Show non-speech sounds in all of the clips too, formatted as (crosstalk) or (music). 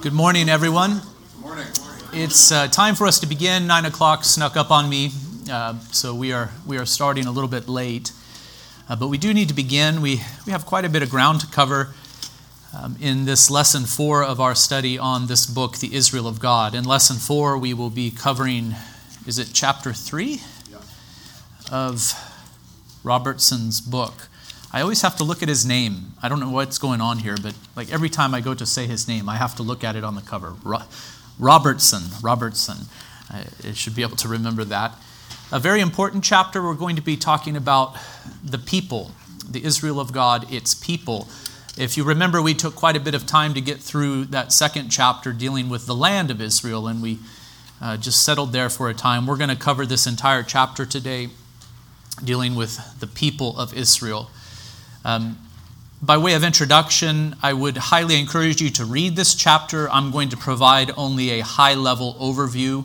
Good morning, everyone. Good morning. It's uh, time for us to begin. Nine o'clock snuck up on me, uh, so we are we are starting a little bit late. Uh, but we do need to begin. We we have quite a bit of ground to cover um, in this lesson four of our study on this book, the Israel of God. In lesson four, we will be covering. Is it chapter three Yeah. of Robertson's book? I always have to look at his name. I don't know what's going on here, but like every time I go to say his name, I have to look at it on the cover. Ro- Robertson, Robertson. I, should be able to remember that. A very important chapter. We're going to be talking about the people, the Israel of God, its people. If you remember, we took quite a bit of time to get through that second chapter dealing with the land of Israel, and we uh, just settled there for a time. We're going to cover this entire chapter today, dealing with the people of Israel. Um, by way of introduction, I would highly encourage you to read this chapter. I'm going to provide only a high level overview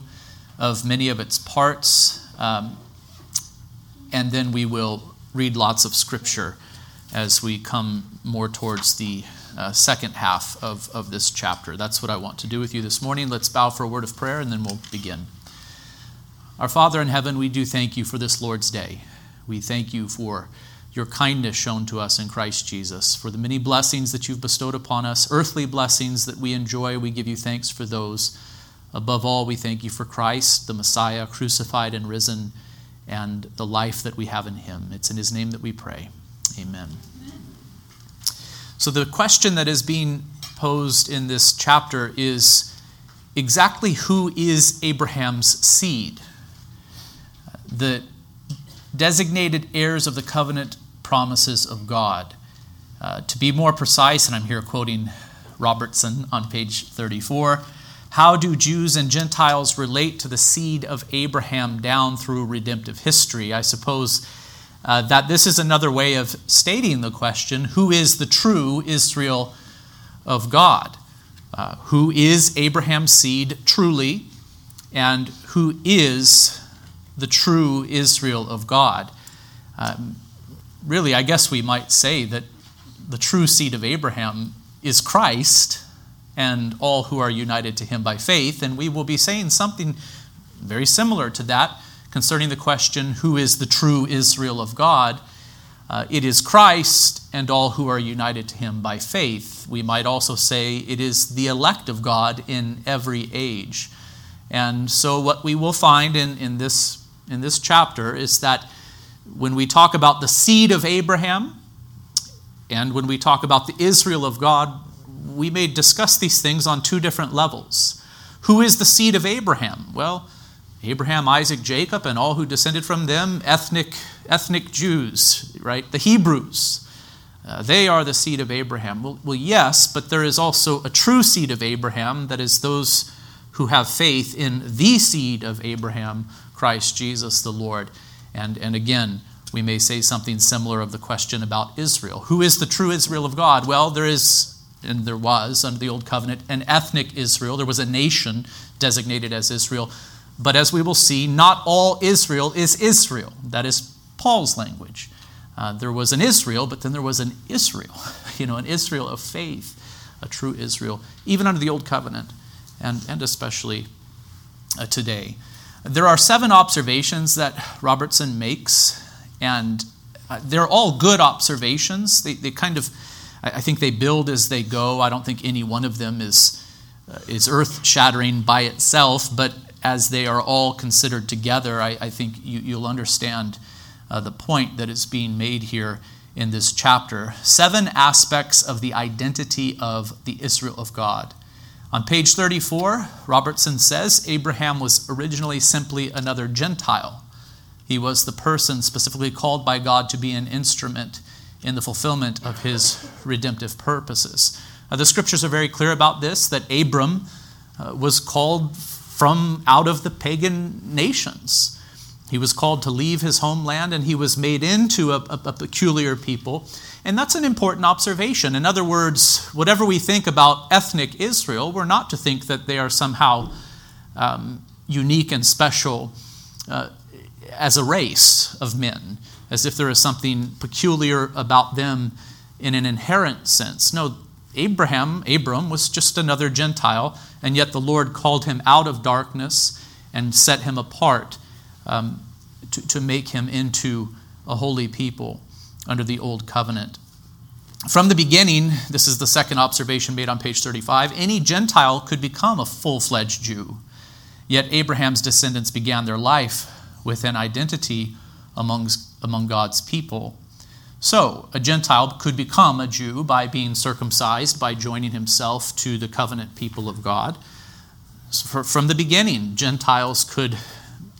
of many of its parts, um, and then we will read lots of scripture as we come more towards the uh, second half of, of this chapter. That's what I want to do with you this morning. Let's bow for a word of prayer and then we'll begin. Our Father in heaven, we do thank you for this Lord's day. We thank you for your kindness shown to us in Christ Jesus, for the many blessings that you've bestowed upon us, earthly blessings that we enjoy. We give you thanks for those. Above all, we thank you for Christ, the Messiah, crucified and risen, and the life that we have in him. It's in his name that we pray. Amen. So, the question that is being posed in this chapter is exactly who is Abraham's seed? The designated heirs of the covenant promises of God. Uh, to be more precise, and I'm here quoting Robertson on page 34, how do Jews and Gentiles relate to the seed of Abraham down through redemptive history? I suppose uh, that this is another way of stating the question who is the true Israel of God? Uh, who is Abraham's seed truly? And who is the true Israel of God? Um, really, I guess we might say that the true seed of Abraham is Christ and all who are united to him by faith. And we will be saying something very similar to that concerning the question who is the true Israel of God? Uh, it is Christ and all who are united to him by faith. We might also say it is the elect of God in every age. And so, what we will find in, in, this, in this chapter is that when we talk about the seed of Abraham and when we talk about the Israel of God, we may discuss these things on two different levels. Who is the seed of Abraham? Well, Abraham, Isaac, Jacob, and all who descended from them, ethnic, ethnic Jews, right? The Hebrews. Uh, they are the seed of Abraham. Well, well, yes, but there is also a true seed of Abraham, that is, those who have faith in the seed of Abraham, Christ Jesus the Lord. And, and again, we may say something similar of the question about Israel. Who is the true Israel of God? Well, there is, and there was under the Old Covenant, an ethnic Israel. There was a nation designated as Israel. But as we will see, not all Israel is Israel. That is Paul's language. Uh, there was an Israel, but then there was an Israel, (laughs) you know, an Israel of faith, a true Israel, even under the Old Covenant, and, and especially uh, today. There are seven observations that Robertson makes, and uh, they're all good observations. They, they kind of, I, I think they build as they go. I don't think any one of them is, uh, is earth shattering by itself, but as they are all considered together, I, I think you, will understand uh, the point that is being made here in this chapter. Seven aspects of the identity of the Israel of God. On page 34, Robertson says Abraham was originally simply another Gentile. He was the person specifically called by God to be an instrument in the fulfillment of his redemptive purposes. Uh, the scriptures are very clear about this that Abram uh, was called from out of the pagan nations. He was called to leave his homeland and he was made into a, a, a, peculiar people. And that's an important observation. In other words, whatever we think about ethnic Israel, we're not to think that they are somehow um, unique and special uh, as a race of men, as if there is something peculiar about them in an inherent sense. No, Abraham, Abram, was just another Gentile, and yet the Lord called him out of darkness and set him apart um, to, to make him into a holy people under the old covenant. From the beginning, this is the second observation made on page 35, any Gentile could become a full fledged Jew. Yet Abraham's descendants began their life with an identity among, among God's people. So, a Gentile could become a Jew by being circumcised, by joining himself to the covenant people of God. So for, from the beginning, Gentiles could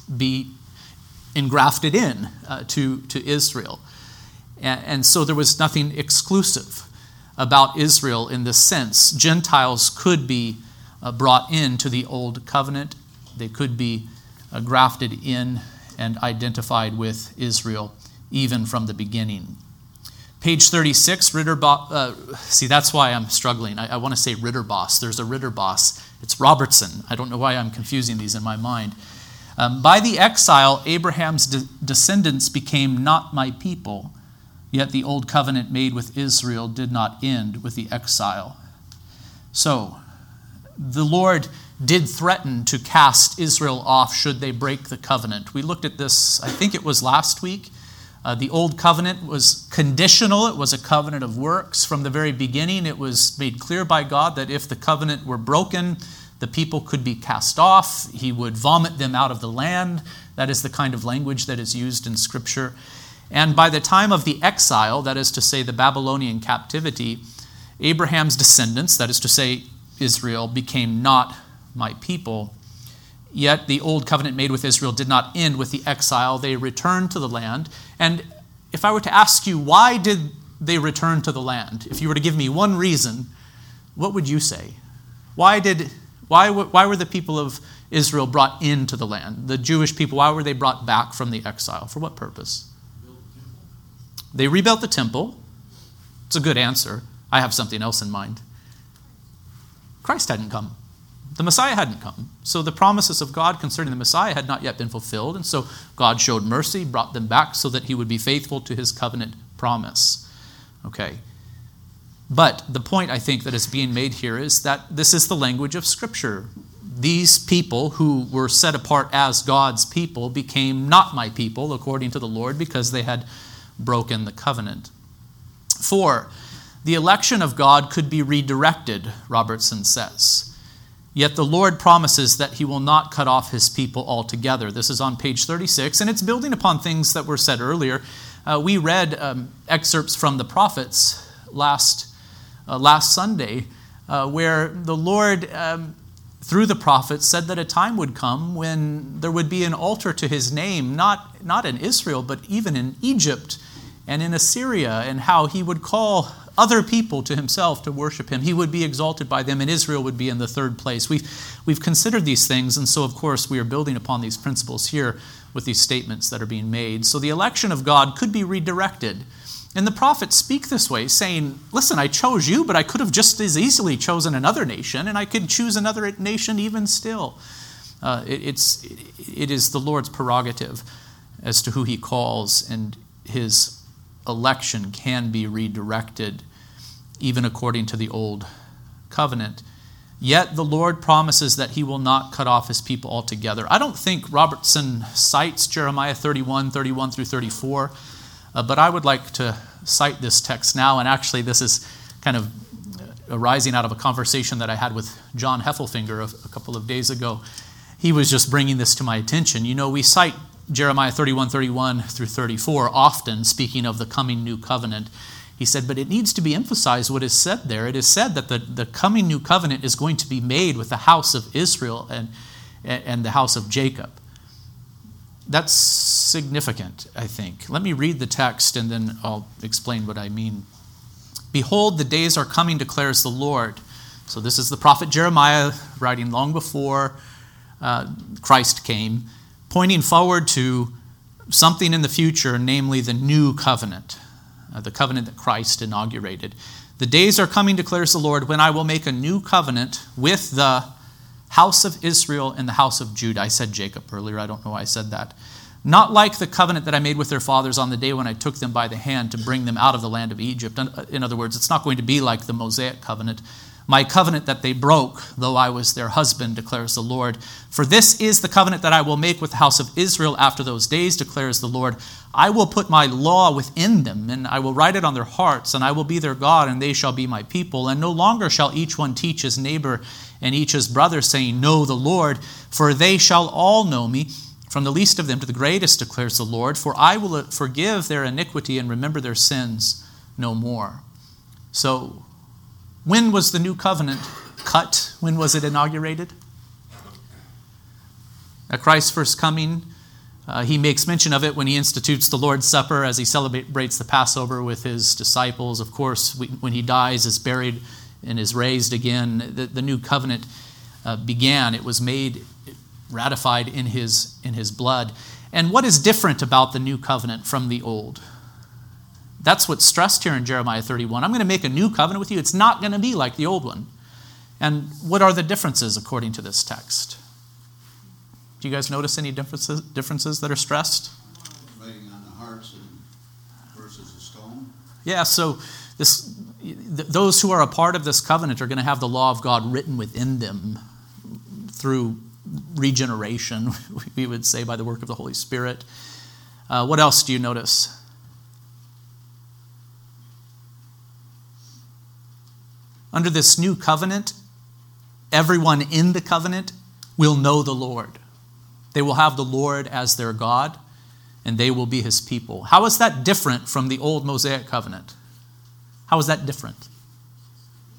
be engrafted in uh, to, to Israel. And, and so there was nothing exclusive about Israel in this sense. Gentiles could be uh, brought into the old covenant, they could be uh, grafted in and identified with Israel even from the beginning. Page 36, Ridderbos. Uh, see, that's why I'm struggling. I, I want to say Ridderbos. There's a Ridderbos. It's Robertson. I don't know why I'm confusing these in my mind. Um, by the exile, Abraham's de- descendants became not my people, yet the old covenant made with Israel did not end with the exile. So, the Lord did threaten to cast Israel off should they break the covenant. We looked at this, I think it was last week. Uh, the old covenant was conditional, it was a covenant of works. From the very beginning, it was made clear by God that if the covenant were broken, the people could be cast off. He would vomit them out of the land. That is the kind of language that is used in Scripture. And by the time of the exile, that is to say, the Babylonian captivity, Abraham's descendants, that is to say, Israel, became not my people. Yet the old covenant made with Israel did not end with the exile. They returned to the land. And if I were to ask you, why did they return to the land? If you were to give me one reason, what would you say? Why, did, why, why were the people of Israel brought into the land? The Jewish people, why were they brought back from the exile? For what purpose? They rebuilt the temple. It's a good answer. I have something else in mind. Christ hadn't come. The Messiah hadn't come. So the promises of God concerning the Messiah had not yet been fulfilled. And so God showed mercy, brought them back so that he would be faithful to his covenant promise. Okay. But the point I think that is being made here is that this is the language of Scripture. These people who were set apart as God's people became not my people, according to the Lord, because they had broken the covenant. Four, the election of God could be redirected, Robertson says. Yet the Lord promises that he will not cut off his people altogether. This is on page 36, and it's building upon things that were said earlier. Uh, we read um, excerpts from the prophets last, uh, last Sunday uh, where the Lord, um, through the prophets, said that a time would come when there would be an altar to his name, not, not in Israel, but even in Egypt and in Assyria, and how he would call other people to himself to worship him. He would be exalted by them, and Israel would be in the third place. We've, we've considered these things, and so, of course, we are building upon these principles here with these statements that are being made. So, the election of God could be redirected. And the prophets speak this way, saying, Listen, I chose you, but I could have just as easily chosen another nation, and I could choose another nation even still. Uh, it, it's, it is the Lord's prerogative as to who he calls, and his election can be redirected, even according to the old covenant. Yet the Lord promises that he will not cut off his people altogether. I don't think Robertson cites Jeremiah 31, 31 through 34, uh, but I would like to cite this text now. And actually, this is kind of arising out of a conversation that I had with John Heffelfinger a, a couple of days ago. He was just bringing this to my attention. You know, we cite Jeremiah 31 31 through 34, often speaking of the coming new covenant. He said, but it needs to be emphasized what is said there. It is said that the, the coming new covenant is going to be made with the house of Israel and, and the house of Jacob. That's significant, I think. Let me read the text and then I'll explain what I mean. Behold, the days are coming, declares the Lord. So, this is the prophet Jeremiah writing long before uh, Christ came pointing forward to something in the future, namely the new covenant, uh, the covenant that Christ inaugurated. The days are coming, declares the Lord, when I will make a new covenant with the house of Israel and the house of Judah. I said Jacob earlier, I don't know why I said that. not like the covenant that I made with their fathers on the day when I took them by the hand to bring them out of the land of Egypt. In other words, it's not going to be like the Mosaic covenant. My covenant that they broke, though I was their husband, declares the Lord. For this is the covenant that I will make with the house of Israel after those days, declares the Lord. I will put my law within them, and I will write it on their hearts, and I will be their God, and they shall be my people. And no longer shall each one teach his neighbor and each his brother, saying, Know the Lord, for they shall all know me from the least of them to the greatest, declares the Lord, for I will forgive their iniquity and remember their sins no more. So, when was the new covenant cut? When was it inaugurated? At Christ's first coming, uh, he makes mention of it when he institutes the Lord's Supper as he celebrates the Passover with his disciples. Of course, when he dies, is buried, and is raised again, the, the new covenant uh, began. It was made ratified in his, in his blood. And what is different about the new covenant from the old? That's what's stressed here in Jeremiah 31. I'm going to make a new covenant with you. It's not going to be like the old one. And what are the differences according to this text? Do you guys notice any differences, differences that are stressed? Writing on the hearts and versus a stone. Yeah, so this, th- those who are a part of this covenant are going to have the law of God written within them through regeneration, (laughs) we would say, by the work of the Holy Spirit. Uh, what else do you notice? Under this new covenant, everyone in the covenant will know the Lord. They will have the Lord as their God, and they will be his people. How is that different from the old Mosaic covenant? How is that different?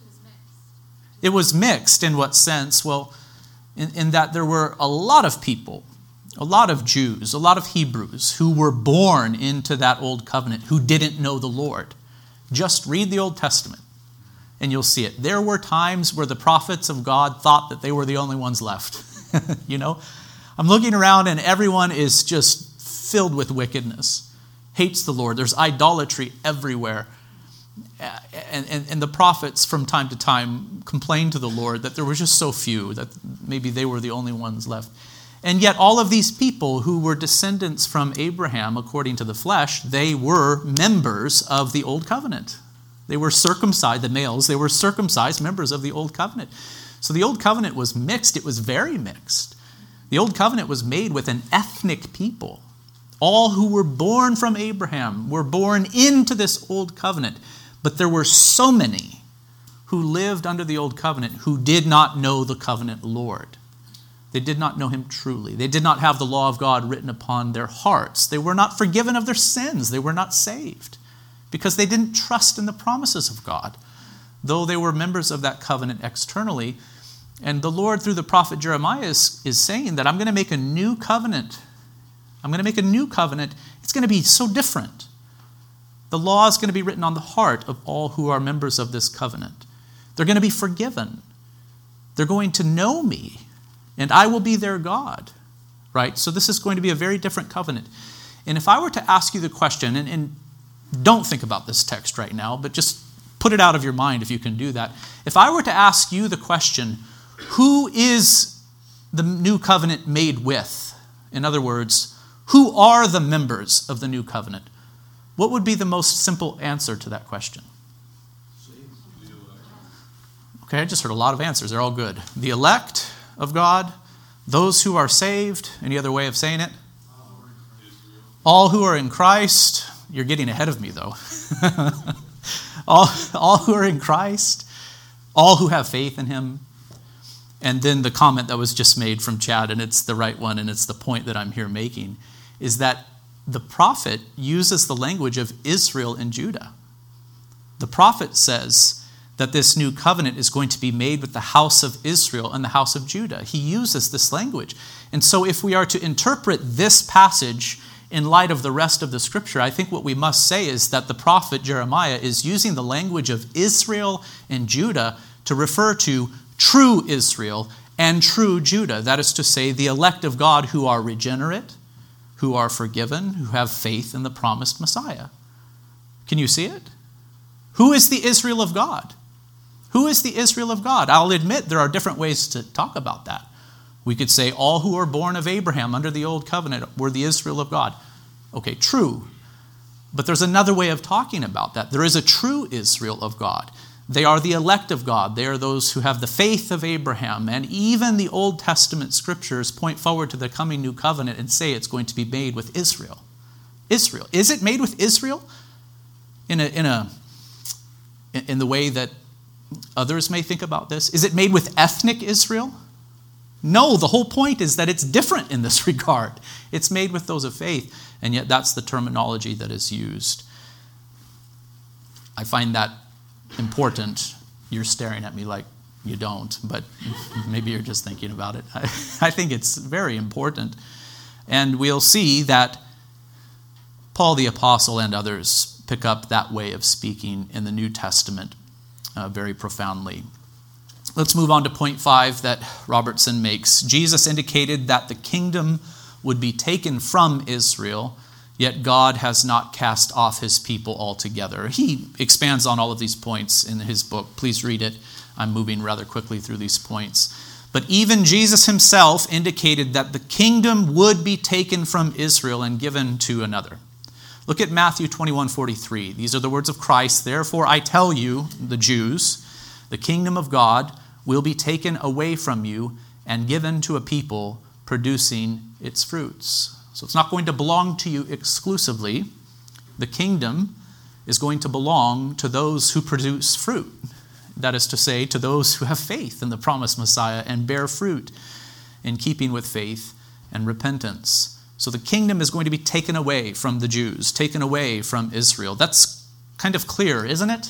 It was mixed. It was mixed in what sense? Well, in, in that there were a lot of people, a lot of Jews, a lot of Hebrews who were born into that old covenant who didn't know the Lord. Just read the Old Testament and you'll see it. There were times where the prophets of God thought that they were the only ones left. (laughs) you know, I'm looking around and everyone is just filled with wickedness, hates the Lord. There's idolatry everywhere and, and, and the prophets from time to time complained to the Lord that there were just so few, that maybe they were the only ones left. And yet, all of these people who were descendants from Abraham according to the flesh, they were members of the Old Covenant. They were circumcised, the males, they were circumcised members of the Old Covenant. So the Old Covenant was mixed, it was very mixed. The Old Covenant was made with an ethnic people. All who were born from Abraham were born into this Old Covenant. But there were so many who lived under the old covenant who did not know the covenant Lord. They did not know him truly. They did not have the law of God written upon their hearts. They were not forgiven of their sins. They were not saved because they didn't trust in the promises of God, though they were members of that covenant externally. And the Lord, through the prophet Jeremiah, is, is saying that I'm going to make a new covenant. I'm going to make a new covenant. It's going to be so different. The law is going to be written on the heart of all who are members of this covenant. They're going to be forgiven. They're going to know me, and I will be their God. Right? So, this is going to be a very different covenant. And if I were to ask you the question, and, and don't think about this text right now, but just put it out of your mind if you can do that. If I were to ask you the question, who is the new covenant made with? In other words, who are the members of the new covenant? What would be the most simple answer to that question? Okay, I just heard a lot of answers. They're all good. The elect of God, those who are saved. Any other way of saying it? All who are in Christ. You're getting ahead of me, though. (laughs) all, all who are in Christ, all who have faith in Him. And then the comment that was just made from Chad, and it's the right one, and it's the point that I'm here making, is that the prophet uses the language of Israel and Judah. The prophet says that this new covenant is going to be made with the house of Israel and the house of Judah. He uses this language. And so, if we are to interpret this passage in light of the rest of the scripture, I think what we must say is that the prophet Jeremiah is using the language of Israel and Judah to refer to true Israel and true Judah. That is to say, the elect of God who are regenerate who are forgiven, who have faith in the promised Messiah. Can you see it? Who is the Israel of God? Who is the Israel of God? I'll admit there are different ways to talk about that. We could say all who are born of Abraham under the old covenant were the Israel of God. Okay, true. But there's another way of talking about that. There is a true Israel of God. They are the elect of God. They are those who have the faith of Abraham. And even the Old Testament scriptures point forward to the coming new covenant and say it's going to be made with Israel. Israel. Is it made with Israel? In a, in a in the way that others may think about this? Is it made with ethnic Israel? No, the whole point is that it's different in this (laughs) regard. It's made with those of faith, and yet that's the terminology that is used. I find that important. You're staring at me like you don't, but (laughs) maybe you're just thinking about it. (laughs) I, think it's very important. And we'll see that Paul the Apostle and others pick up that way of speaking in the New Testament uh, very profoundly. Let's move on to point five that Robertson makes. Jesus indicated that the kingdom would be taken from Israel yet God has not cast off his people altogether. He expands on all of these points in his book. Please read it. I'm moving rather quickly through these points. But even Jesus himself indicated that the kingdom would be taken from Israel and given to another. Look at Matthew 21 43. These are the words of Christ. Therefore, I tell you, the Jews, the kingdom of God will be taken away from you and given to a people producing its fruits. So it's not going to belong to you exclusively. The kingdom is going to belong to those who produce fruit. That is to say, to those who have faith in the promised Messiah and bear fruit in keeping with faith and repentance. So the kingdom is going to be taken away from the Jews, taken away from Israel. That's kind of clear, isn't it?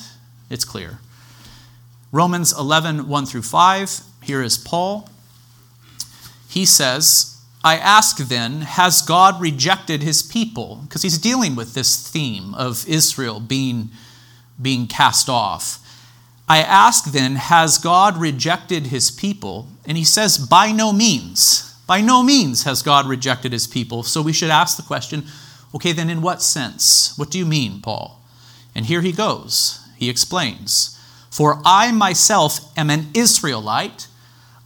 It's clear. Romans 11, 1 through 5. Here is Paul. He says, I ask then, has God rejected his people? Because he's dealing with this theme of Israel being, being cast off. I ask then, has God rejected his people? And he says, by no means. By no means has God rejected his people. So we should ask the question okay, then in what sense? What do you mean, Paul? And here he goes. He explains For I myself am an Israelite,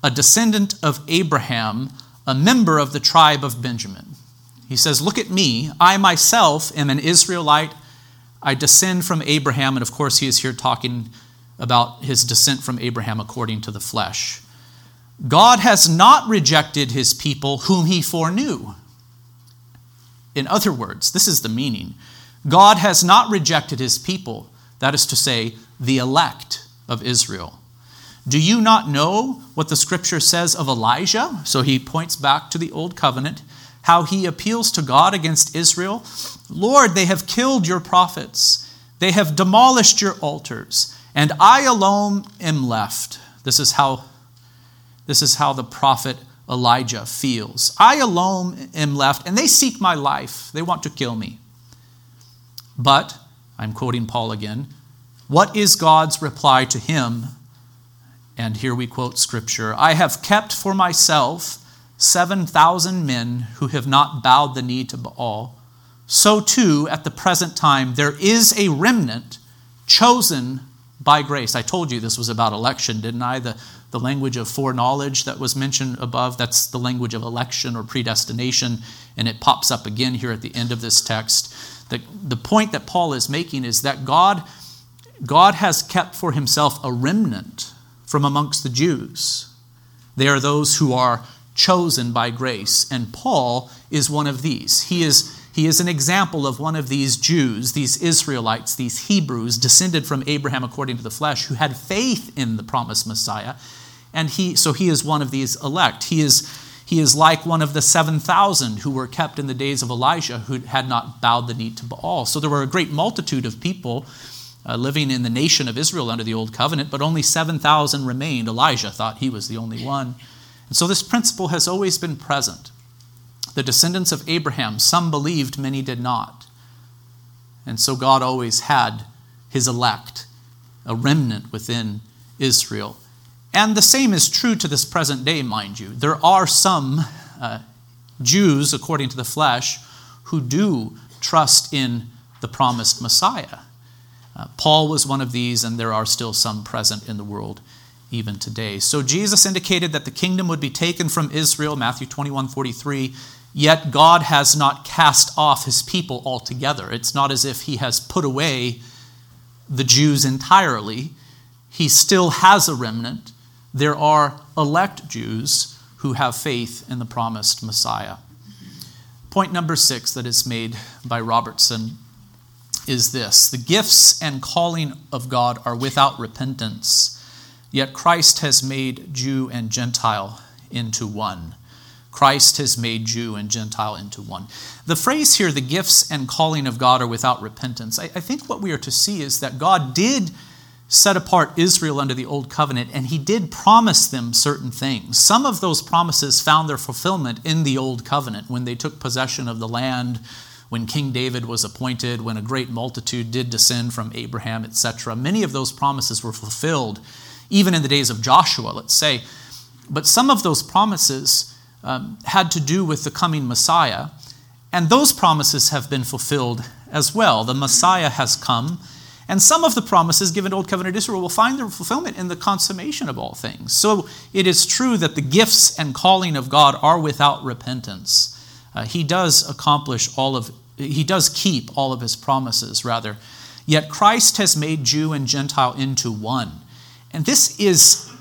a descendant of Abraham a member of the tribe of Benjamin. He says, Look at me. I myself am an Israelite. I descend from Abraham. And of course, he is here talking about his descent from Abraham according to the flesh. God has not rejected his people whom he foreknew. In other words, this is the meaning God has not rejected his people, that is to say, the elect of Israel. Do you not know what the scripture says of Elijah? So he points back to the old covenant, how he appeals to God against Israel. Lord, they have killed your prophets, they have demolished your altars, and I alone am left. This is how, this is how the prophet Elijah feels. I alone am left, and they seek my life. They want to kill me. But, I'm quoting Paul again, what is God's reply to him and here we quote scripture I have kept for myself 7,000 men who have not bowed the knee to Baal. So too, at the present time, there is a remnant chosen by grace. I told you this was about election, didn't I? The, the language of foreknowledge that was mentioned above, that's the language of election or predestination, and it pops up again here at the end of this text. The, the point that Paul is making is that God, God has kept for himself a remnant from amongst the Jews. They are those who are chosen by grace, and Paul is one of these. He is, he is an example of one of these Jews, these Israelites, these Hebrews, descended from Abraham according to the flesh, who had faith in the promised Messiah. And he, so he is one of these elect. He is, he is like one of the 7,000 who were kept in the days of Elijah who had not bowed the knee to Baal. So there were a great multitude of people uh, living in the nation of Israel under the old covenant, but only 7,000 remained. Elijah thought he was the only one. And so this principle has always been present. The descendants of Abraham, some believed, many did not. And so God always had his elect, a remnant within Israel. And the same is true to this present day, mind you. There are some uh, Jews, according to the flesh, who do trust in the promised Messiah. Uh, Paul was one of these, and there are still some present in the world even today. So Jesus indicated that the kingdom would be taken from Israel, Matthew 21 43. Yet God has not cast off his people altogether. It's not as if he has put away the Jews entirely. He still has a remnant. There are elect Jews who have faith in the promised Messiah. Point number six that is made by Robertson is this the gifts and calling of God are without repentance Yet Christ has made Jew and Gentile into one. Christ has made Jew and Gentile into one. The phrase here, the gifts and calling of God are without repentance, I, I, think what we are to see is that God did set apart Israel under the old covenant and he did promise them certain things. Some of those promises found their fulfillment in the old covenant when they took possession of the land, when King David was appointed, when a great multitude did descend from Abraham, etc. Many of those promises were fulfilled even in the days of Joshua, let's say. But some of those promises um, had to do with the coming Messiah, and those promises have been fulfilled as well. The Messiah has come, and some of the promises given to Old Covenant Israel will find their fulfillment in the consummation of all things. So it is true that the gifts and calling of God are without repentance. Uh, he does accomplish all of, he does keep all of his promises, rather. Yet Christ has made Jew and Gentile into one. And this is,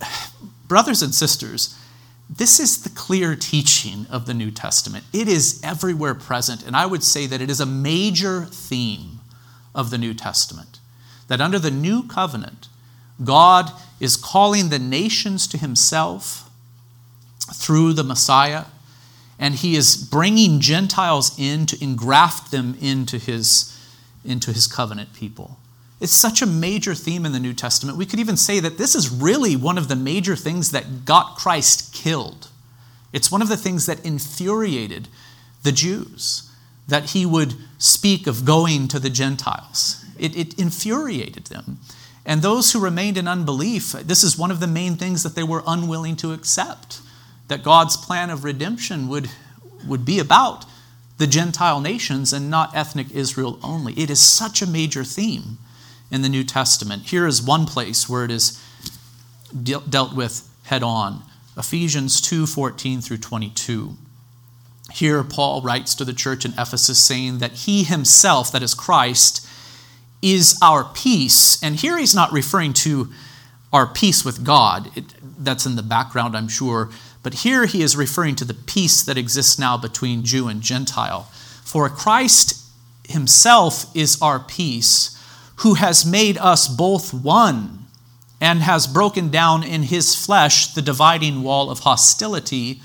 (sighs) brothers and sisters, this is the clear teaching of the New Testament. It is everywhere present, and I would say that it is a major theme of the New Testament. That under the new covenant, God is calling the nations to himself through the Messiah, and he is bringing Gentiles in to engraft them into his, into his covenant people. It's such a major theme in the New Testament. We could even say that this is really one of the major things that got Christ killed. It's one of the things that infuriated the Jews, that he would speak of going to the Gentiles. It, it infuriated them. And those who remained in unbelief, this is one of the main things that they were unwilling to accept that God's plan of redemption would, would be about the Gentile nations and not ethnic Israel only. It is such a major theme in the New Testament. Here is one place where it is de- dealt with head on Ephesians 2 14 through 22. Here, Paul writes to the church in Ephesus saying that he himself, that is Christ, is our peace. And here he's not referring to our peace with God. It, that's in the background, I'm sure. But here he is referring to the peace that exists now between Jew and Gentile. For Christ himself is our peace who has made us both one and has broken down in his flesh the dividing wall of hostility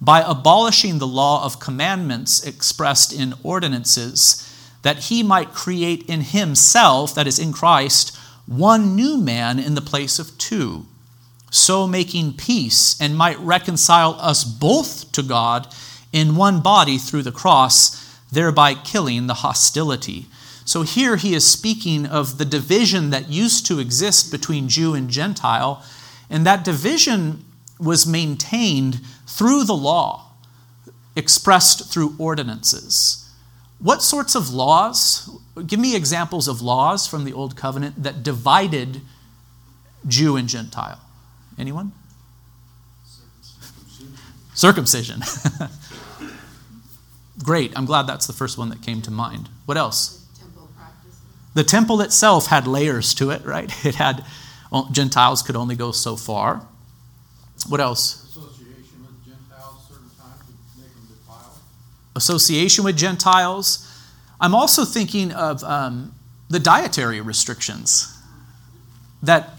by abolishing the law of commandments expressed in ordinances, that he might create in himself, that is, in Christ, one new man in the place of two, so making peace, and might reconcile us both to God in one body through the cross, thereby killing the hostility. So here he is speaking of the division that used to exist between Jew and Gentile, and that division was maintained through the law, expressed through ordinances. What sorts of laws? Give me examples of laws from the Old Covenant that divided Jew and Gentile. Anyone? Circumcision. (laughs) Great. I'm glad that's the first one that came to mind. What else? The temple itself had layers to it, right? (laughs) It had Gentiles could only go so far. What else? Association with Gentiles, certain times would make them defiled. Association with Gentiles. I'm also thinking of um, the dietary restrictions that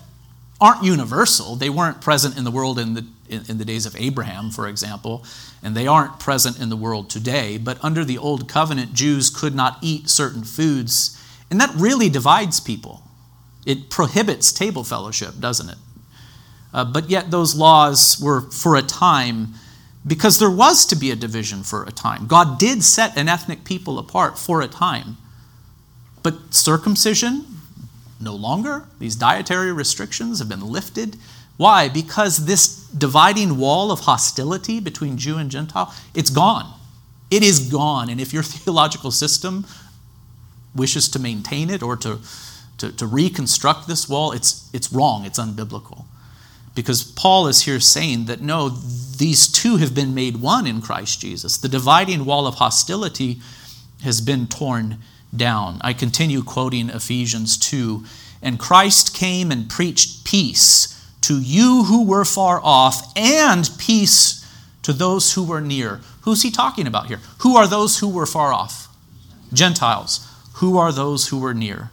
aren't universal. They weren't present in the world in the in, in, the days of Abraham, for example, and they aren't present in the world today. But under the old covenant, Jews could not eat certain foods and that really divides people. It prohibits table fellowship, doesn't it? Uh, but yet, those laws were for a time because there was to be a division for a time. God did set an ethnic people apart for a time. But circumcision, no longer. These dietary restrictions have been lifted. Why? Because this dividing wall of hostility between Jew and Gentile, it's gone. It is gone. And if your (laughs) theological system wishes to maintain it or to, to, to reconstruct this wall, it's, it's wrong, it's unbiblical. because Paul is here saying that no, these two have been made one in Christ Jesus. The dividing wall of hostility has been torn down. I continue quoting Ephesians 2 And Christ came and preached peace to you who were far off and peace to those who were near. Who's he talking about here? Who are those who were far off? Gentiles. Who are those who were near?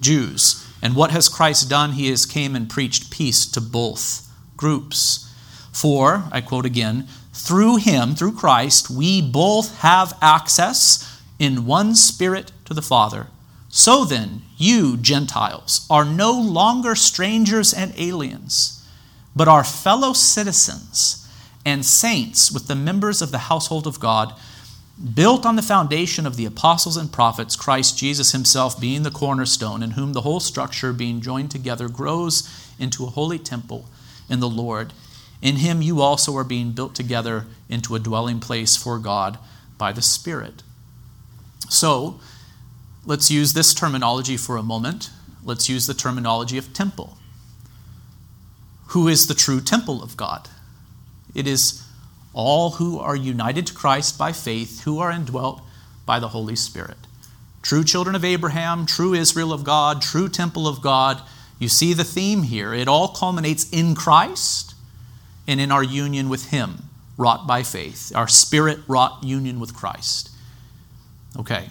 Jews. And what has Christ done? He has came and preached peace to both groups. For, I quote again, through him, through Christ, we both have access in one spirit to the Father. So then, you, Gentiles, are no longer strangers and aliens, but are fellow citizens and saints with the members of the household of God built on the foundation of the apostles and prophets, Christ Jesus himself being the cornerstone, in whom the whole structure, being joined together, grows into a holy temple in the Lord. In him you also are being built together into a dwelling place for God by the Spirit. So, let's use this terminology for a moment. Let's use the terminology of temple. Who is the true temple of God? It is all who are united to Christ by faith, who are indwelt by the Holy Spirit. True children of Abraham, true Israel of God, true temple of God. You see the theme here. It all culminates in Christ and in our union with Him, wrought by faith, our spirit wrought union with Christ. Okay,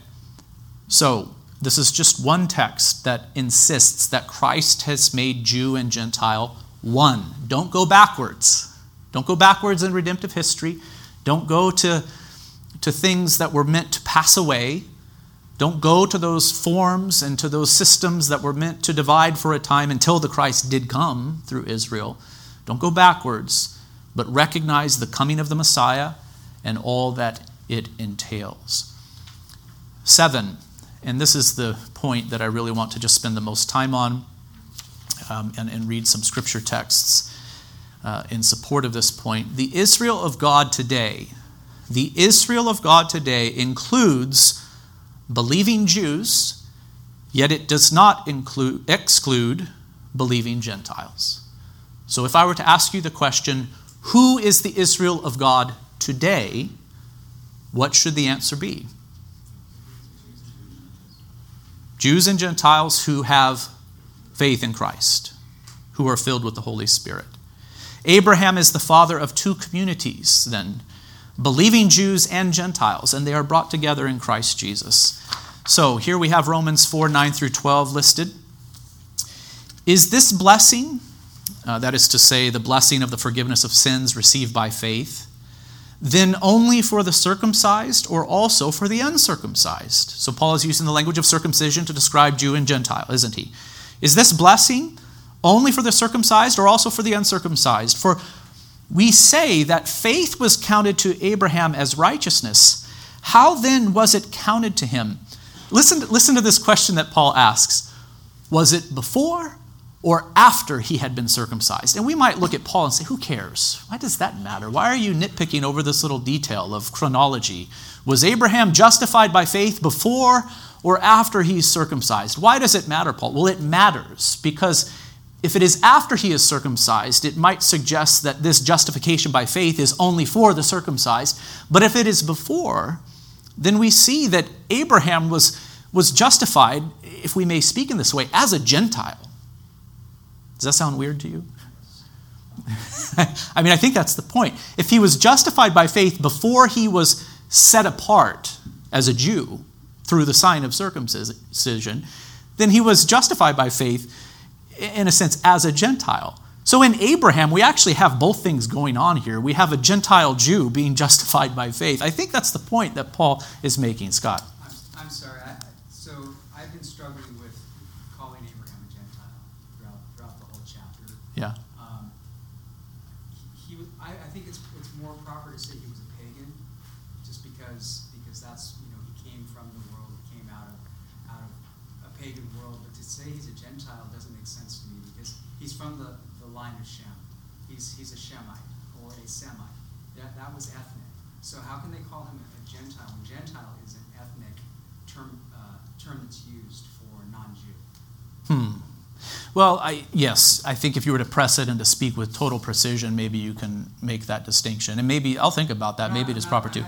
so this is just one text that insists that Christ has made Jew and Gentile one. Don't go backwards. Don't go backwards in redemptive history. Don't go to, to things that were meant to pass away. Don't go to those forms and to those systems that were meant to divide for a time until the Christ did come through Israel. Don't go backwards, but recognize the coming of the Messiah and all that it entails. Seven, and this is the point that I really want to just spend the most time on um, and, and read some scripture texts uh, in support of this point. The Israel of God today, the Israel of God today includes believing Jews, yet it does not include, exclude believing Gentiles. So if I were to ask you the question, who is the Israel of God today? What should the answer be? Jews and Gentiles who have faith in Christ, who are filled with the Holy Spirit. Abraham is the father of two communities, then, believing Jews and Gentiles, and they are brought together in Christ Jesus. So here we have Romans 4 9 through 12 listed. Is this blessing, uh, that is to say, the blessing of the forgiveness of sins received by faith, then only for the circumcised or also for the uncircumcised? So Paul is using the language of circumcision to describe Jew and Gentile, isn't he? Is this blessing only for the circumcised or also for the uncircumcised? For we say that faith was counted to Abraham as righteousness. How then was it counted to him? Listen, listen to this question that Paul asks Was it before or after he had been circumcised? And we might look at Paul and say, Who cares? Why does that matter? Why are you nitpicking over this little detail of chronology? Was Abraham justified by faith before or after he's circumcised? Why does it matter, Paul? Well, it matters because if it is after he is circumcised, it might suggest that this justification by faith is only for the circumcised. But if it is before, then we see that Abraham was, was justified, if we may speak in this way, as a Gentile. Does that sound weird to you? (laughs) I mean, I think that's the point. If he was justified by faith before he was set apart as a Jew through the sign of circumcision, then he was justified by faith in a sense, as a Gentile. So in Abraham, we actually have both things going on here. We have a Gentile Jew being (laughs) justified by faith. I think that's the point that Paul is making, Scott. I'm, I'm sorry. I, so I've been struggling with calling Abraham a Gentile throughout, throughout the whole chapter. Yeah. Um, he, he, I, I think it's, it's more proper to say he was a pagan, just because because that's you know he came from the world, he came out of out of a pagan world. But to say he's a Gentile doesn't make sense to me because he's from the, the line of Shem. He's, he's a Shemite or a Semite. That, that was ethnic. So how can they call him a, a Gentile when Gentile is an ethnic term, uh, term that's used for non-Jew? Hmm. Well, I, yes, I think if you were to press it and to speak with total precision, maybe you can make that distinction. And maybe I'll think about that. Maybe it is proper too.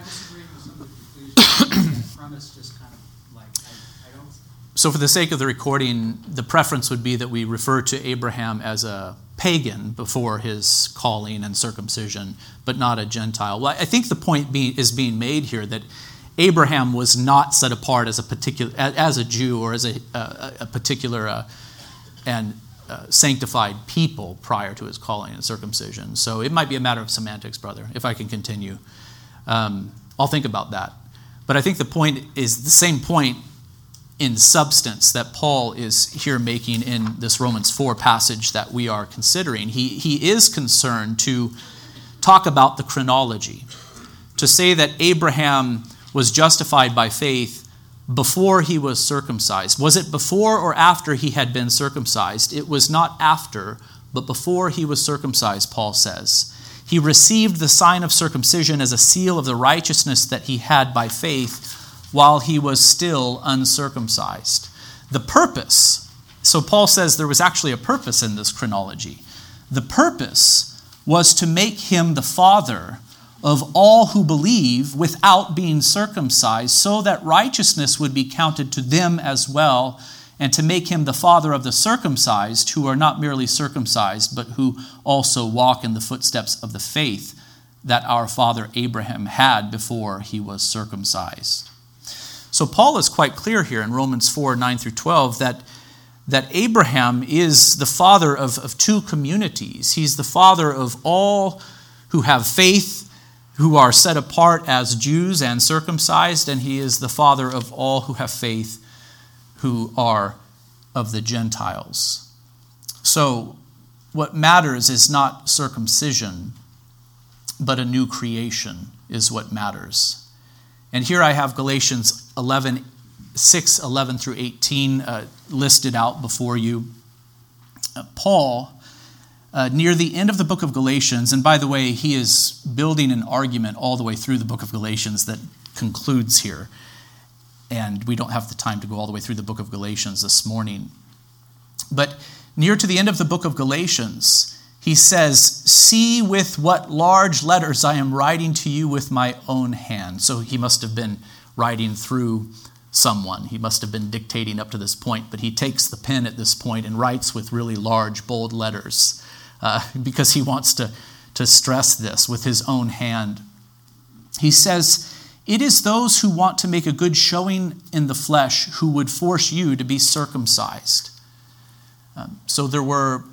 So, for the sake of the recording, the preference would be that we refer to Abraham as a pagan before his calling and circumcision, but not a Gentile. Well, I think the point being, is being made here that Abraham was not set apart as a particular as a Jew or as a, a, a particular uh, and uh, sanctified people prior to his calling and circumcision. So it might be a matter of semantics, brother. If I can continue, um, I'll think about that. But I think the point is the same point in substance that Paul is here making in this Romans 4 passage that we are considering. He, he is concerned to talk about the chronology, to say that Abraham was justified by faith before he was circumcised. Was it before or after he had been circumcised? It was not after, but before he was circumcised, Paul says. He received the sign of circumcision as a seal of the righteousness that he had by faith while he was still uncircumcised. The purpose, so Paul says there was actually a purpose in this chronology. The purpose was to make him the father of all who believe without being circumcised, so that righteousness would be counted to them as well, and to make him the father of the circumcised, who are not merely circumcised, but who also walk in the footsteps of the faith that our father Abraham had before he was circumcised. So Paul is quite clear here in Romans 4 9 through 12 that, that Abraham is the father of, of two communities. He's the father of all who have faith, who are set apart as Jews and circumcised, and he is the father of all who have faith, who are of the Gentiles. So, what matters is not circumcision, but a new creation is what matters. And here I have Galatians 11, 6, 11 through 18 uh, listed out before you. Uh, Paul, uh, near the end of the book of Galatians, and by the way, he is building an argument all the way through the book of Galatians that concludes here. And we don't have the time to go all the way through the book of Galatians this morning. But near to the end of the book of Galatians, he says, See with what large letters I am writing to you with my own hand. So he must have been writing through someone. He must have been dictating up to this point, but he takes the pen at this point and writes with really large, bold letters uh, (laughs) because he wants to, to stress this with his own hand. He says, It is those who want to make a good showing in the flesh who would force you to be circumcised. Um, so there were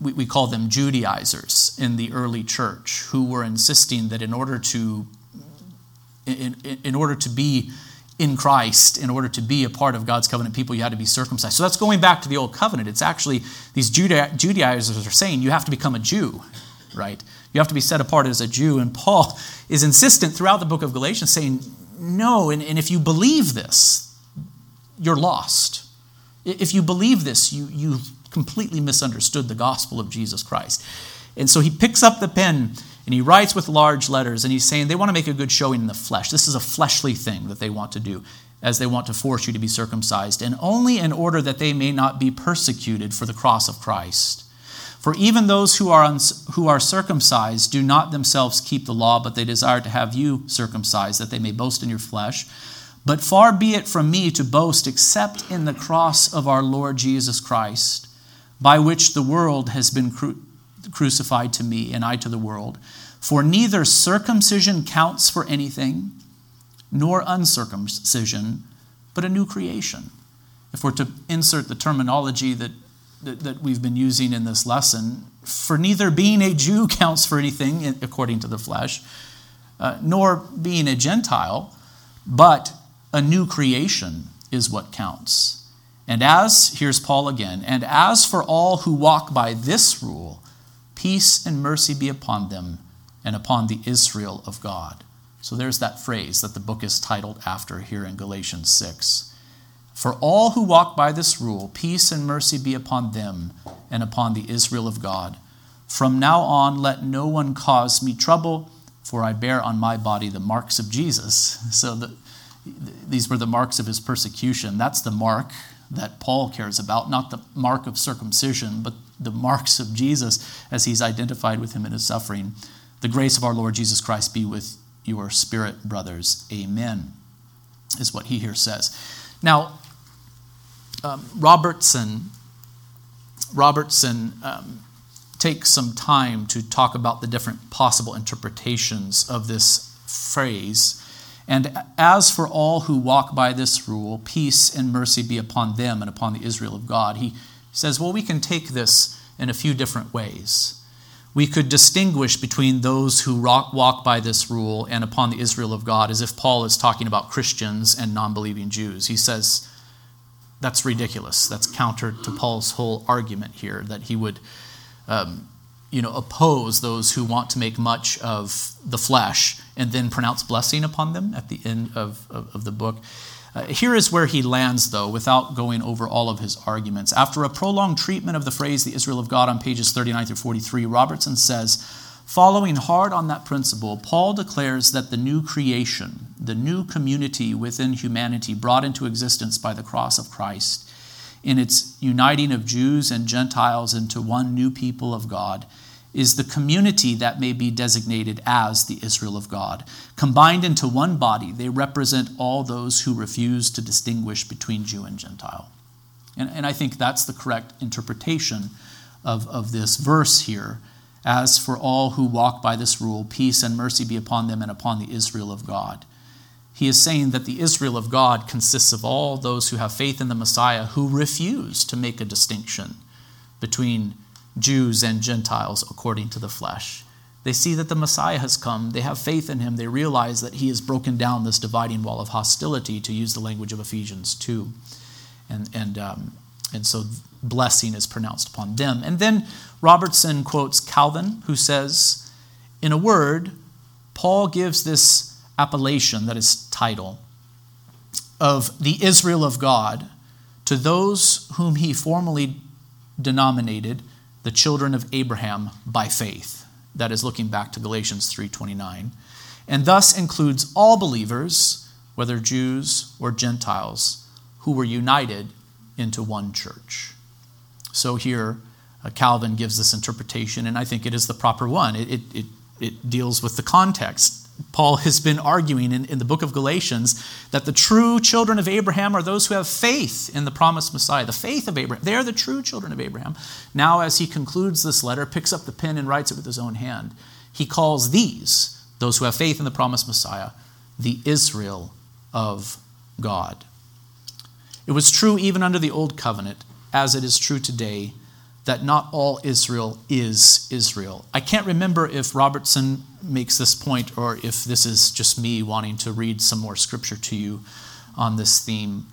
we, we call them Judaizers in the early church, who were insisting that in order to in, in order to be in Christ, in order to be a part of God's covenant people, you had to be circumcised. So that's going back to the old covenant. It's actually these Judaizers are saying you have to become a Jew, right? You have to be set apart as a Jew. And Paul is insistent throughout the book of Galatians saying, no, and, and if you believe this, you're lost. If you believe this, you, you completely misunderstood the gospel of Jesus Christ. And so he picks up the pen and he writes with large letters and he's saying they want to make a good showing in the flesh. This is a fleshly thing that they want to do as they want to force you to be circumcised, and only in order that they may not be persecuted for the cross of Christ. For even those who are, uns- who are circumcised do not themselves keep the law, but they desire to have you circumcised, that they may boast in your flesh. But far be it from me to boast except in the cross of our Lord Jesus Christ by which the world has been crucified to me and I to the world. For neither circumcision counts for anything, nor uncircumcision, but a new creation. If we're to insert the terminology that, that, that we've been using in this lesson, for neither being a Jew counts for anything according to the flesh, uh, nor being a Gentile, but a new creation is what counts. And as, here's Paul again, and as for all who walk by this rule, peace and mercy be upon them and upon the Israel of God. So there's that phrase that the book is titled after here in Galatians 6. For all who walk by this rule, peace and mercy be upon them and upon the Israel of God. From now on, let no one cause me trouble, for I bear on my body the marks of Jesus. (laughs) So the, these were the marks of his persecution. That's the mark that Paul cares about, not the mark of circumcision, but the marks of Jesus as he's identified with him in his suffering. The grace of our Lord Jesus Christ be with your spirit, brothers. Amen, is what he here says. Now, um, Robertson, Robertson um, takes some time to talk about the different possible interpretations of this phrase. And as for all who walk by this rule, peace and mercy be upon them and upon the Israel of God. He says, well, we can take this in a few different ways. We could distinguish between those who walk by this rule and upon the Israel of God as if Paul is talking about Christians and non believing Jews. He says that's ridiculous. That's counter to Paul's whole argument here that he would um, you know, oppose those who want to make much of the flesh and then pronounce blessing upon them at the end of, of, of the book. Uh, here is where he lands, though, without going over all of his arguments. After a prolonged treatment of the phrase the Israel of God on pages 39 through 43, Robertson says, following hard on that principle, Paul declares that the new creation, the new community within humanity brought into existence by the cross of Christ, in its uniting of Jews and Gentiles into one new people of God is the community that may be designated as the Israel of God. Combined into one body, they represent all those who refuse to distinguish between Jew and Gentile. And, and I think that's the correct interpretation of, of this verse here. As for all who walk by this rule, peace and mercy be upon them and upon the Israel of God. He is saying that the Israel of God consists of all those who have faith in the Messiah who refuse to make a distinction between Jews and Gentiles according to the flesh. They see that the Messiah has come. They have faith in him. They realize that he has broken down this dividing wall of hostility, to use the language of Ephesians 2. And, and, um, and so blessing is pronounced upon them. And then Robertson quotes Calvin, who says, In a word, Paul gives this appellation, that is, title, of the Israel of God to those whom he formally denominated the children of Abraham by faith. That is looking back to Galatians 3:29. And thus includes all believers, whether Jews or Gentiles, who were united into one church. So here, uh, Calvin gives this interpretation, and I think it is the proper one. It, it, it, it deals with the context Paul has been arguing in, in the book of Galatians that the true children of Abraham are those who have faith in the promised Messiah, the faith of Abraham. They are the true children of Abraham. Now, as he concludes this letter, picks up the pen and writes it with his own hand, he calls these, those who have faith in the promised Messiah, the Israel of God. It was true even under the old covenant, as it is true today, that not all Israel is Israel. I can't remember if Robertson makes this point or if this is just me wanting to read some more scripture to you on this theme.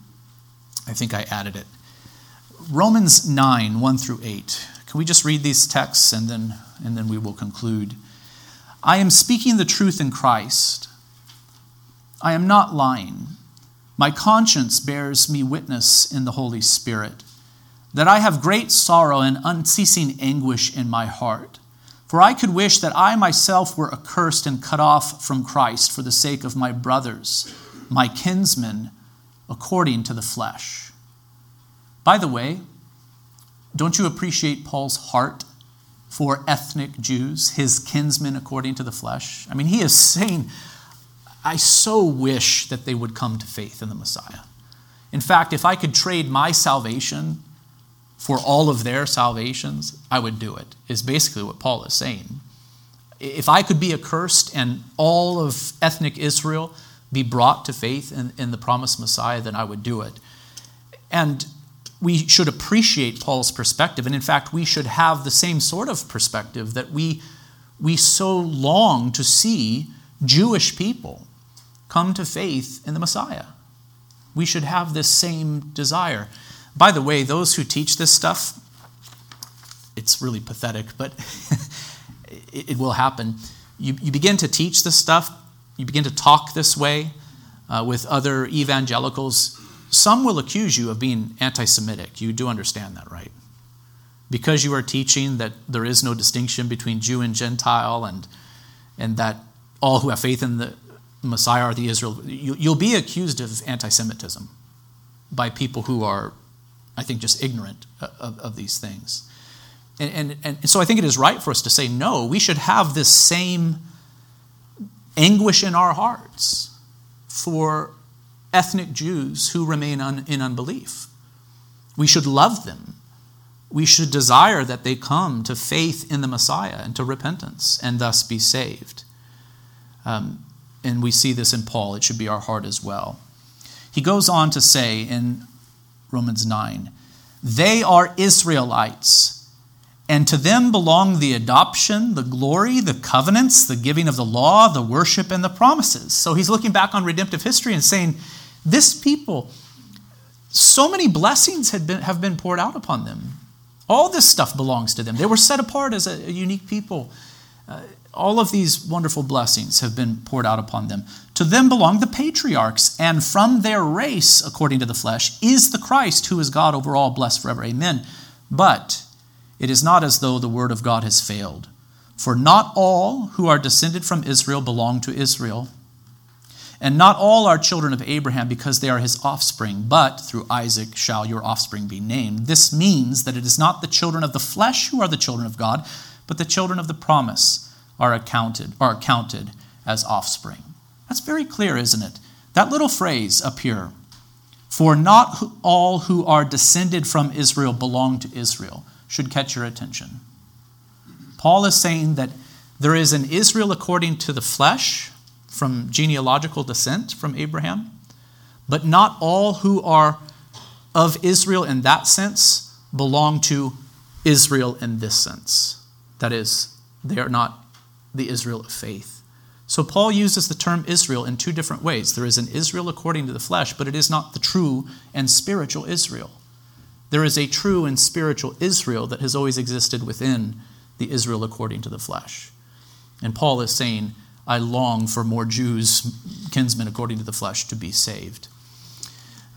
I think I added it. Romans 9, 1 through 8. Can we just read these texts and then, and then we will conclude? I am speaking the truth in Christ. I am not lying. My conscience bears me witness in the Holy Spirit that I have great sorrow and unceasing anguish in my heart. For I could wish that I myself were accursed and cut off from Christ for the sake of my brothers, my kinsmen, according to the flesh. By the way, don't you appreciate Paul's heart for ethnic Jews, his kinsmen according to the flesh? I mean, he is saying, I so wish that they would come to faith in the Messiah. In fact, if I could trade my salvation for all of their salvations, I would do it, is basically what Paul is saying. If I could be accursed and all of ethnic Israel be brought to faith in, in the promised Messiah, then I would do it. And we should appreciate Paul's perspective. And in fact, we should have the same sort of perspective that we, we so long to see Jewish people come to faith in the Messiah. We should have this same desire. By the way, those who teach this stuff, it's really pathetic, but (laughs) it, it, will happen. You, you begin to teach this stuff, you begin to talk this way uh, with other evangelicals. Some will accuse you of being anti Semitic. You do understand that, right? Because you are teaching that there is no distinction between Jew and Gentile and, and that all who have faith in the Messiah are the Israel, you, you'll be accused of anti Semitism by people who are I think, just ignorant of, of these things. And, and, and so I think it is right for us to say, no, we should have this same anguish in our hearts for ethnic Jews who remain un, in unbelief. We should love them. We should desire that they come to faith in the Messiah and to repentance and thus be saved. Um, and we see this in Paul. It should be our heart as well. He goes on to say in Romans 9, they are Israelites, and to them belong the adoption, the glory, the covenants, the giving of the law, the worship, and the promises. So he's looking back on redemptive history and saying, this people, so many blessings had been, have been poured out upon them. All this stuff belongs to them. They were set apart as a, a unique people. Uh, all of these wonderful blessings have been poured out upon them. To them belong the patriarchs, and from their race, according to the flesh, is the Christ, who is God over all, blessed forever. Amen. But it is not as though the word of God has failed. For not all who are descended from Israel belong to Israel. And not all are children of Abraham because they are his offspring, but through Isaac shall your offspring be named. This means that it is not the children of the flesh who are the children of God, but the children of the promise are accounted are counted as offspring. That's very clear, isn't it? That little phrase up here, for not all who are descended from Israel belong to Israel, should catch your attention. Paul is saying that there is an Israel according to the flesh, from genealogical descent from Abraham, but not all who are of Israel in that sense belong to Israel in this sense. That is, they are not the Israel of faith. So Paul uses the term Israel in two different ways. There is an Israel according to the flesh, but it is not the true and spiritual Israel. There is a true and spiritual Israel that has always existed within the Israel according to the flesh. And Paul is saying, I long for more Jews, kinsmen according to the flesh, to be saved.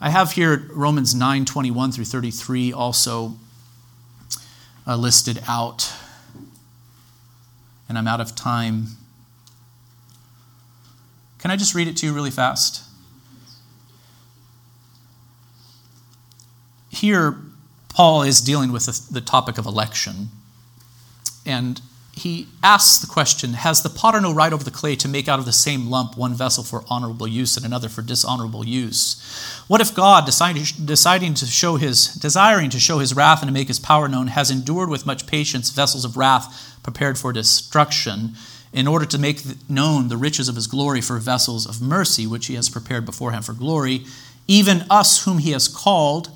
I have here Romans 9 21 through 33 also uh, listed out. And I'm out of time. Can I just read it to you really fast? Here, Paul is dealing with the, topic of election. And he asks the question Has the potter no right over the clay to make out of the same lump one vessel for honorable use and another for dishonorable use? What if God, deciding to show his, desiring to show his wrath and to make his power known, has endured with much patience vessels of wrath prepared for destruction, in order to make known the riches of his glory for vessels of mercy, which he has prepared beforehand for glory, even us whom he has called,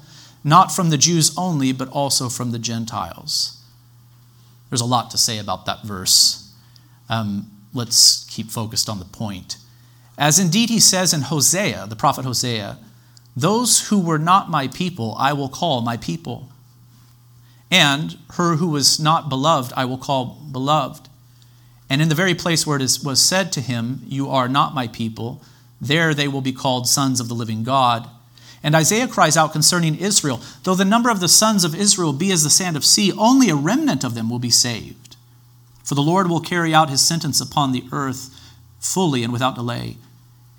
not from the Jews only, but also from the Gentiles? There's a lot to say about that verse. Um, let's keep focused on the point. As indeed he says in Hosea, the prophet Hosea, those who were not my people I will call my people. And her who was not beloved I will call beloved. And in the very place where it is, was said to him, You are not my people, there they will be called sons of the living God. And Isaiah cries out concerning Israel Though the number of the sons of Israel be as the sand of sea, only a remnant of them will be saved. For the Lord will carry out his sentence upon the earth fully and without delay.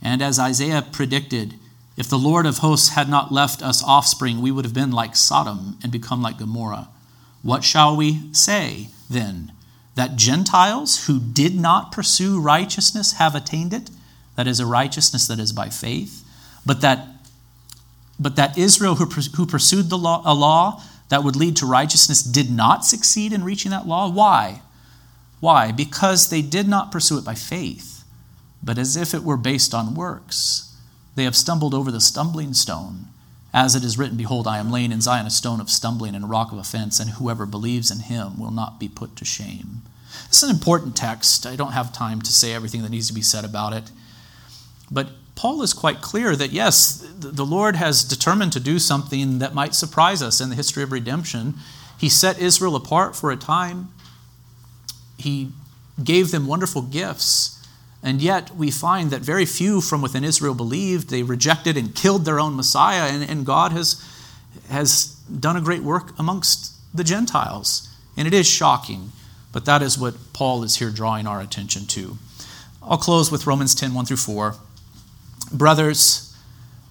And as Isaiah predicted, if the Lord of hosts had not left us offspring, we would have been like Sodom and become like Gomorrah. What shall we say then? That Gentiles who did not pursue righteousness have attained it? That is a righteousness that is by faith. But that but that Israel, who, who pursued the law, a law that would lead to righteousness, did not succeed in reaching that law. Why? Why? Because they did not pursue it by faith, but as if it were based on works. They have stumbled over the stumbling stone. As it is written, Behold, I am laying in Zion a stone of stumbling and a rock of offense, and whoever believes in him will not be put to shame. This is an important text. I don't have time to say everything that needs to be said about it. But Paul is quite clear that yes, the Lord has determined to do something that might surprise us in the history of redemption. He set Israel apart for a time, He gave them wonderful gifts. And yet, we find that very few from within Israel believed. They rejected and killed their own Messiah, and, and God has, has done a great work amongst the Gentiles. And it is shocking, but that is what Paul is here drawing our attention to. I'll close with Romans 10 1 through 4. Brothers,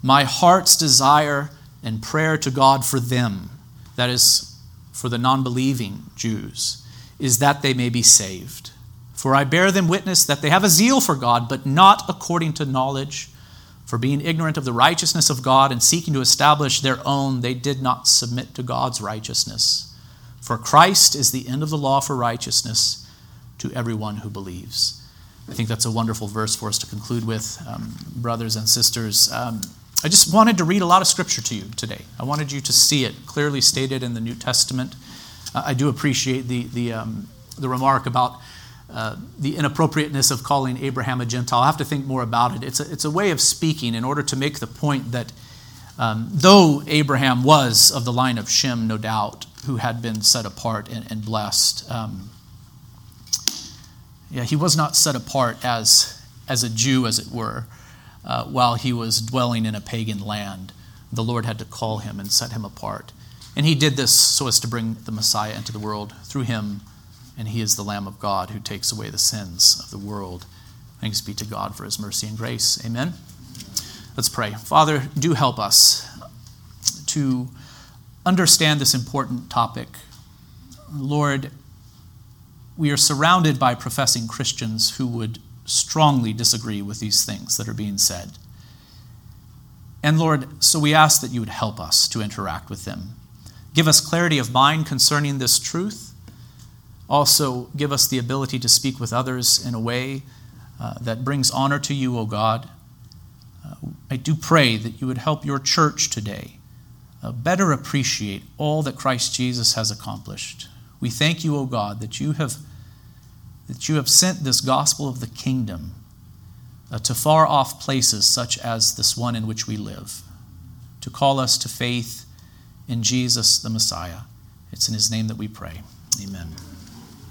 my heart's desire and prayer to God for them, that is, for the non believing Jews, is that they may be saved. For I bear them witness that they have a zeal for God, but not according to knowledge. For being ignorant of the righteousness of God and seeking to establish their own, they did not submit to God's righteousness. For Christ is the end of the law for righteousness to everyone who believes. I think that's a wonderful verse for us to conclude with, um, brothers and sisters. Um, I just wanted to read a lot of scripture to you today. I wanted you to see it clearly stated in the New Testament. Uh, I do appreciate the, the, um, the remark about uh, the inappropriateness of calling Abraham a Gentile. I'll have to think more about it. It's a, it's a way of speaking in order to make the point that um, though Abraham was of the line of Shem, no doubt, who had been set apart and, and blessed, um, yeah, he was not set apart as, as a Jew, as it were, uh, while he was dwelling in a pagan land. The Lord had to call him and set him apart. And he did this so as to bring the Messiah into the world through him, and he is the Lamb of God who takes away the sins of the world. Thanks be to God for his mercy and grace. Amen. Let's pray. Father, do help us to understand this important topic. Lord, we are surrounded by professing Christians who would strongly disagree with these things that are being said. And Lord, so we ask that you would help us to interact with them. Give us clarity of mind concerning this truth. Also, give us the ability to speak with others in a way uh, that brings honor to you, O God. Uh, I do pray that you would help your church today uh, better appreciate all that Christ Jesus has accomplished. We thank you, O God, that you have, that you have sent this gospel of the kingdom uh, to far off places such as this one in which we live, to call us to faith in Jesus the Messiah. It's in his name that we pray. Amen.